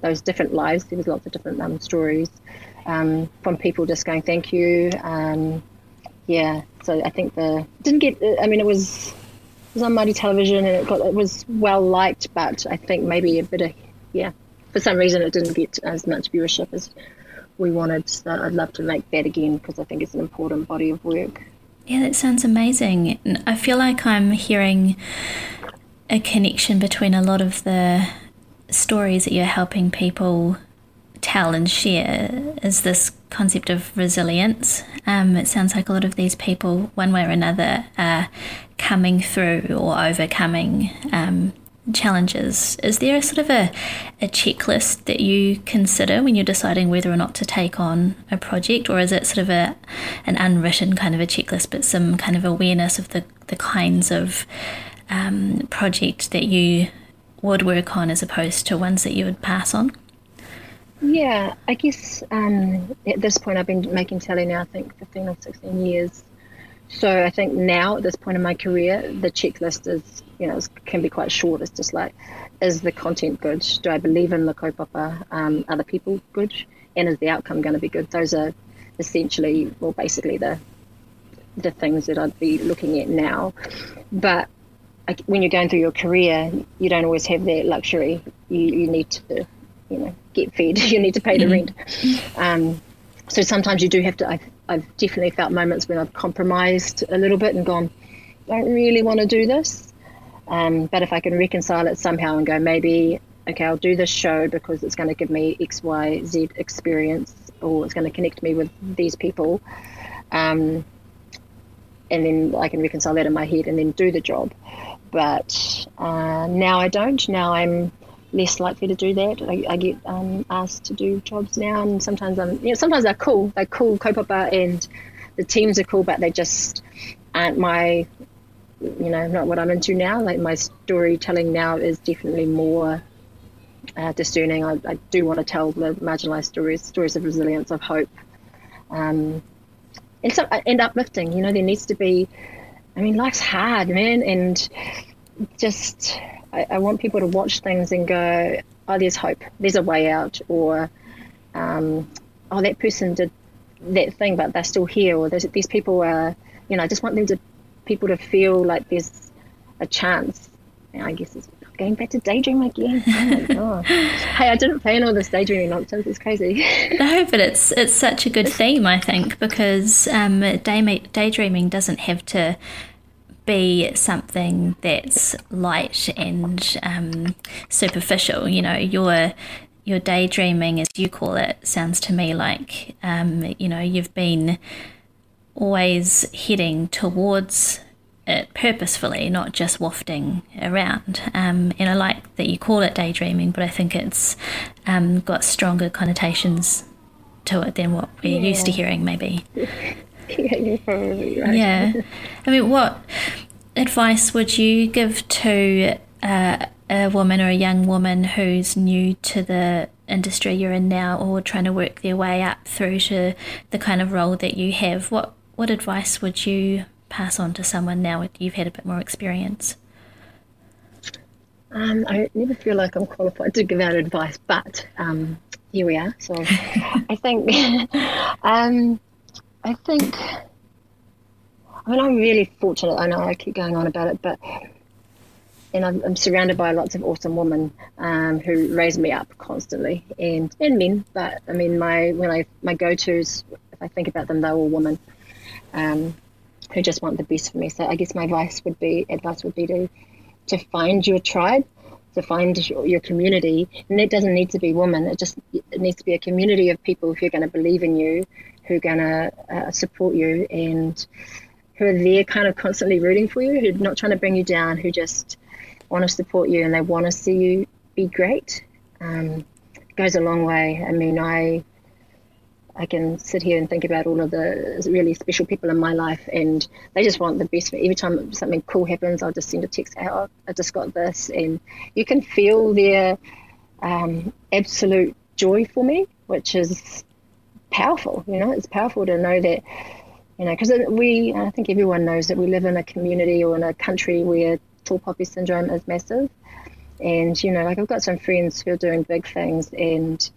[SPEAKER 3] those different lives. There was lots of different um, stories um, from people just going, "Thank you." Um, yeah, so I think the didn't get. I mean, it was it was on Māori television and it got it was well liked, but I think maybe a bit of yeah. For some reason, it didn't get as much viewership as we wanted. So I'd love to make that again because I think it's an important body of work.
[SPEAKER 2] Yeah, that sounds amazing. I feel like I'm hearing a connection between a lot of the stories that you're helping people tell and share is this concept of resilience. Um, it sounds like a lot of these people, one way or another, are coming through or overcoming um, challenges. Is there a sort of a, a checklist that you consider when you're deciding whether or not to take on a project, or is it sort of a an unwritten kind of a checklist, but some kind of awareness of the, the kinds of um, project that you would work on as opposed to ones that you would pass on?
[SPEAKER 3] Yeah, I guess um, at this point I've been making telly now, I think 15 or 16 years. So I think now at this point in my career, the checklist is, you know, can be quite short. It's just like, is the content good? Do I believe in the kaupapa? Um, are the people good? And is the outcome going to be good? Those are essentially, well, basically the the things that I'd be looking at now. But when you're going through your career, you don't always have that luxury. You, you need to, you know, get fed. You need to pay the mm-hmm. rent. Um, so sometimes you do have to. I've, I've definitely felt moments when I've compromised a little bit and gone, I don't really want to do this. Um, but if I can reconcile it somehow and go, maybe, okay, I'll do this show because it's going to give me X, Y, Z experience, or it's going to connect me with these people. Um, and then I can reconcile that in my head and then do the job but uh, now I don't. Now I'm less likely to do that. I, I get um, asked to do jobs now, and sometimes I'm, you know, sometimes they're cool. They're cool, kaupapa, and the teams are cool, but they just aren't my, you know, not what I'm into now. Like my storytelling now is definitely more uh, discerning. I, I, do want to tell the marginalised stories, stories of resilience, of hope, um, and so and uplifting. You know, there needs to be I mean, life's hard, man, and just I, I, want people to watch things and go, "Oh, there's hope. There's a way out," or um, "Oh, that person did that thing, but they're still here," or these people are, you know, I just want them to people to feel like there's a chance. And I guess it's going back to daydream again. Oh hey, I didn't plan all this daydreaming nonsense. It's crazy.
[SPEAKER 2] no, but it's it's such a good theme, I think, because um, day, daydreaming doesn't have to be something that's light and um, superficial. You know, your your daydreaming, as you call it, sounds to me like um, you know you've been always heading towards it purposefully, not just wafting around. Um, and I like that you call it daydreaming, but I think it's um, got stronger connotations to it than what we're yeah. used to hearing, maybe.
[SPEAKER 3] Yeah, you're probably right.
[SPEAKER 2] Yeah. I mean, what advice would you give to uh, a woman or a young woman who's new to the industry you're in now or trying to work their way up through to the kind of role that you have? What, what advice would you pass on to someone now that you've had a bit more experience?
[SPEAKER 3] Um, I never feel like I'm qualified to give out advice, but um, here we are. So I think, um, I think, I mean, I'm really fortunate. I know I keep going on about it, but and I'm, I'm surrounded by lots of awesome women um, who raise me up constantly, and and men. But I mean, my when I my go tos, if I think about them, they're all women. Um, who just want the best for me. So I guess my advice would be advice would be to to find your tribe, to find your community, and it doesn't need to be women. It just it needs to be a community of people who are going to believe in you, who are going to uh, support you, and who are there, kind of constantly rooting for you, who are not trying to bring you down, who just want to support you and they want to see you be great um, goes a long way. I mean, I I can sit here and think about all of the really special people in my life, and they just want the best. Every time something cool happens, I'll just send a text out. I just got this, and you can feel their um, absolute joy for me, which is powerful. You know, it's powerful to know that. You know, because we, I think everyone knows that we live in a community or in a country where tall poppy syndrome is massive. And, you know, like I've got some friends who are doing big things and,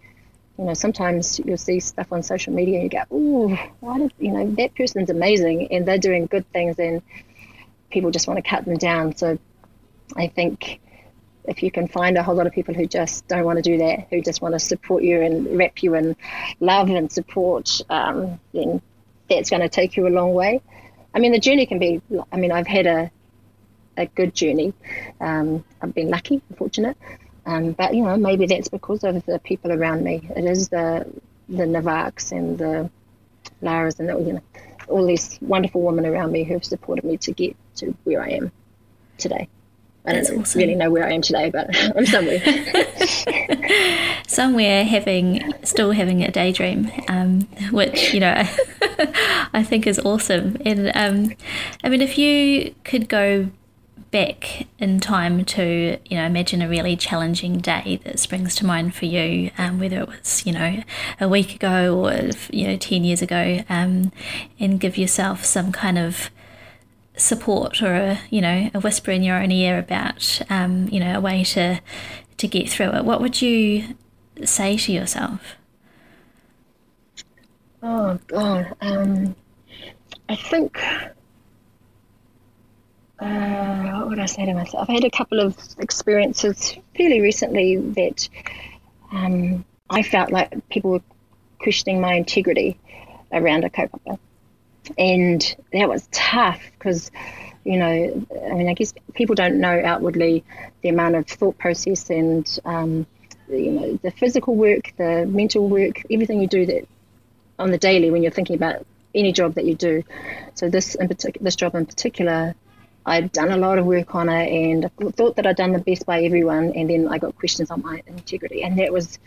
[SPEAKER 3] you know, sometimes you'll see stuff on social media and you go, oh, why did, you know, that person's amazing and they're doing good things and people just want to cut them down. So I think if you can find a whole lot of people who just don't want to do that, who just want to support you and wrap you in love and support, um, then that's going to take you a long way. I mean, the journey can be, I mean, I've had a, a good journey. Um, I've been lucky, fortunate. Um, but you know, maybe that's because of the people around me. It is the the Navaks and the Laras and the, you know all these wonderful women around me who have supported me to get to where I am today. I don't awesome. really know where I am today, but I'm somewhere.
[SPEAKER 2] somewhere having still having a daydream, um, which you know I think is awesome. And um, I mean, if you could go back in time to, you know, imagine a really challenging day that springs to mind for you, um, whether it was, you know, a week ago or, you know, 10 years ago, um, and give yourself some kind of support or, a, you know, a whisper in your own ear about, um, you know, a way to, to get through it. What would you say to yourself?
[SPEAKER 3] Oh, God. Um, I think uh, what would I say to myself? I had a couple of experiences fairly recently that um, I felt like people were questioning my integrity around a kaupapa. And that was tough because, you know, I mean, I guess people don't know outwardly the amount of thought process and, um, you know, the physical work, the mental work, everything you do that on the daily when you're thinking about any job that you do. So this in particular, this job in particular, I'd done a lot of work on it and I thought that I'd done the best by everyone. And then I got questions on my integrity. And that was,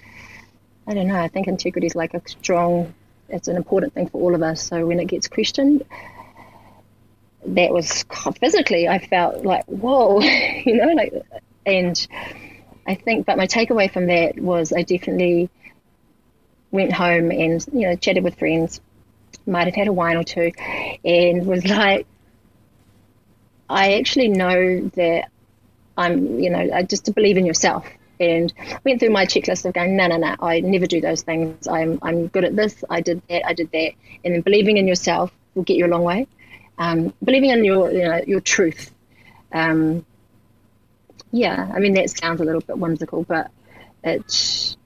[SPEAKER 3] I don't know, I think integrity is like a strong, it's an important thing for all of us. So when it gets questioned, that was physically, I felt like, whoa, you know, like, and I think, but my takeaway from that was I definitely went home and, you know, chatted with friends, might have had a wine or two, and was like, I actually know that I'm, you know, I just to believe in yourself. And went through my checklist of going, no, no, no, I never do those things. I'm, I'm good at this. I did that. I did that. And then believing in yourself will get you a long way. Um, believing in your, you know, your truth. Um, yeah, I mean that sounds a little bit whimsical, but it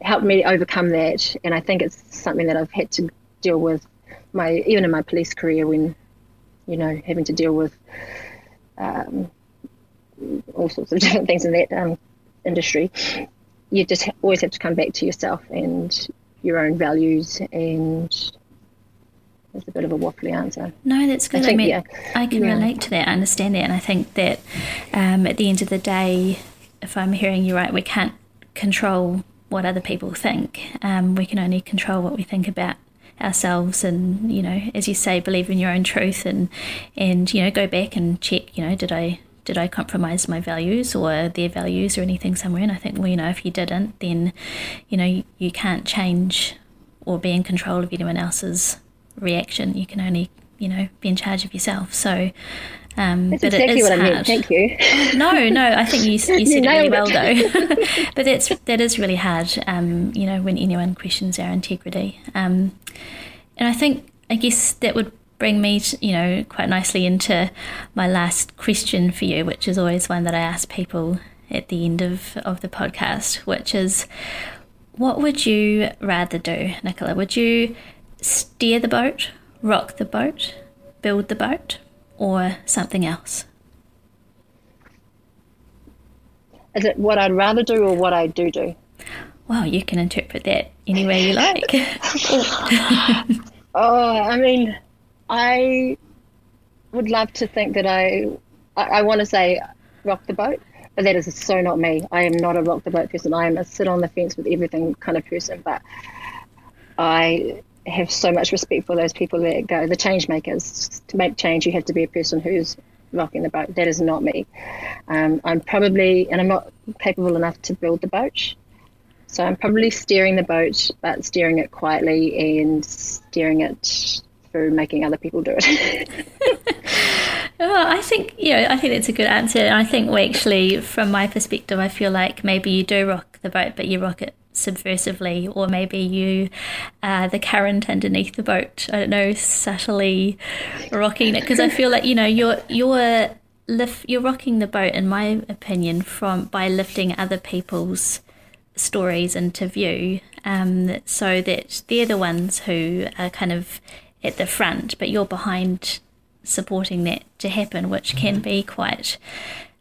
[SPEAKER 3] helped me overcome that. And I think it's something that I've had to deal with my even in my police career when you know, having to deal with um, all sorts of different things in that um, industry, you just always have to come back to yourself and your own values and it's a bit of a waffly answer.
[SPEAKER 2] No, that's good. I, think, I mean, yeah. I can yeah. relate to that. I understand that. And I think that um, at the end of the day, if I'm hearing you right, we can't control what other people think. Um, we can only control what we think about ourselves and you know as you say believe in your own truth and and you know go back and check you know did i did i compromise my values or their values or anything somewhere and i think well you know if you didn't then you know you, you can't change or be in control of anyone else's reaction you can only you know be in charge of yourself so
[SPEAKER 3] um, that's but exactly what hard. I meant. Thank you.
[SPEAKER 2] no, no, I think you, you said you it really well though. but that's that is really hard. Um, you know, when anyone questions our integrity, um, and I think I guess that would bring me, you know, quite nicely into my last question for you, which is always one that I ask people at the end of of the podcast, which is, what would you rather do, Nicola? Would you steer the boat, rock the boat, build the boat? or something else?
[SPEAKER 3] Is it what I'd rather do or what I do do?
[SPEAKER 2] Well, you can interpret that any way you like.
[SPEAKER 3] oh, I mean, I would love to think that I, I, I want to say rock the boat, but that is so not me. I am not a rock the boat person. I am a sit on the fence with everything kind of person. But I have so much respect for those people that go the change makers. To make change, you have to be a person who's rocking the boat. That is not me. Um, I'm probably, and I'm not capable enough to build the boat. So I'm probably steering the boat, but steering it quietly and steering it through making other people do it.
[SPEAKER 2] I think yeah, I think that's a good answer. And I think we actually, from my perspective, I feel like maybe you do rock the boat, but you rock it subversively, or maybe you are the current underneath the boat. I don't know, subtly rocking it because I feel like you know you're you're lift you're rocking the boat, in my opinion, from by lifting other people's stories into view, um, so that they're the ones who are kind of at the front, but you're behind supporting that to happen, which can be quite,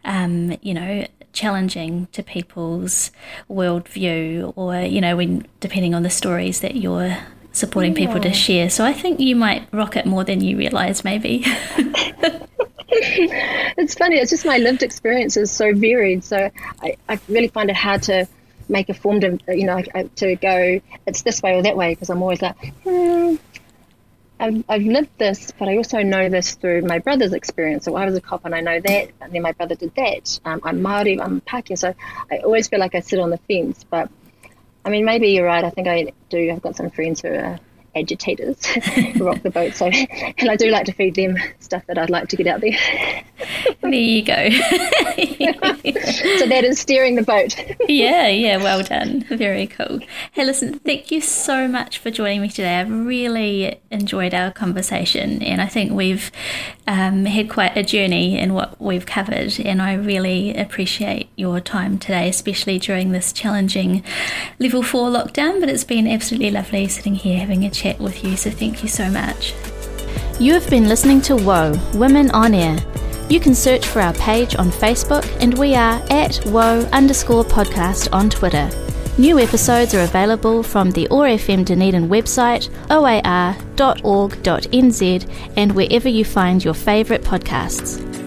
[SPEAKER 2] um, you know, challenging to people's worldview or, you know, when depending on the stories that you're supporting yeah. people to share. So I think you might rock it more than you realize, maybe.
[SPEAKER 3] it's funny, it's just my lived experience is so varied. So I, I really find it hard to make a formed, you know, to go, it's this way or that way, because I'm always like, hmm, I've, I've lived this, but I also know this through my brother's experience. So I was a cop and I know that, and then my brother did that. Um, I'm Māori, I'm Pākehā, so I always feel like I sit on the fence. But I mean, maybe you're right. I think I do. I've got some friends who are agitators rock the boat. So, and I do like to feed them stuff that I'd like to get out there.
[SPEAKER 2] there you go.
[SPEAKER 3] so that is steering the boat.
[SPEAKER 2] yeah, yeah, well done. Very cool. Hey, listen, thank you so much for joining me today. I've really enjoyed our conversation, and I think we've um, had quite a journey in what we've covered, and I really appreciate your time today, especially during this challenging level four lockdown. But it's been absolutely lovely sitting here having a chat with you, so thank you so much.
[SPEAKER 4] You have been listening to WOA Women on Air. You can search for our page on Facebook, and we are at WOA underscore podcast on Twitter. New episodes are available from the OAR FM Dunedin website, oar.org.nz, and wherever you find your favourite podcasts.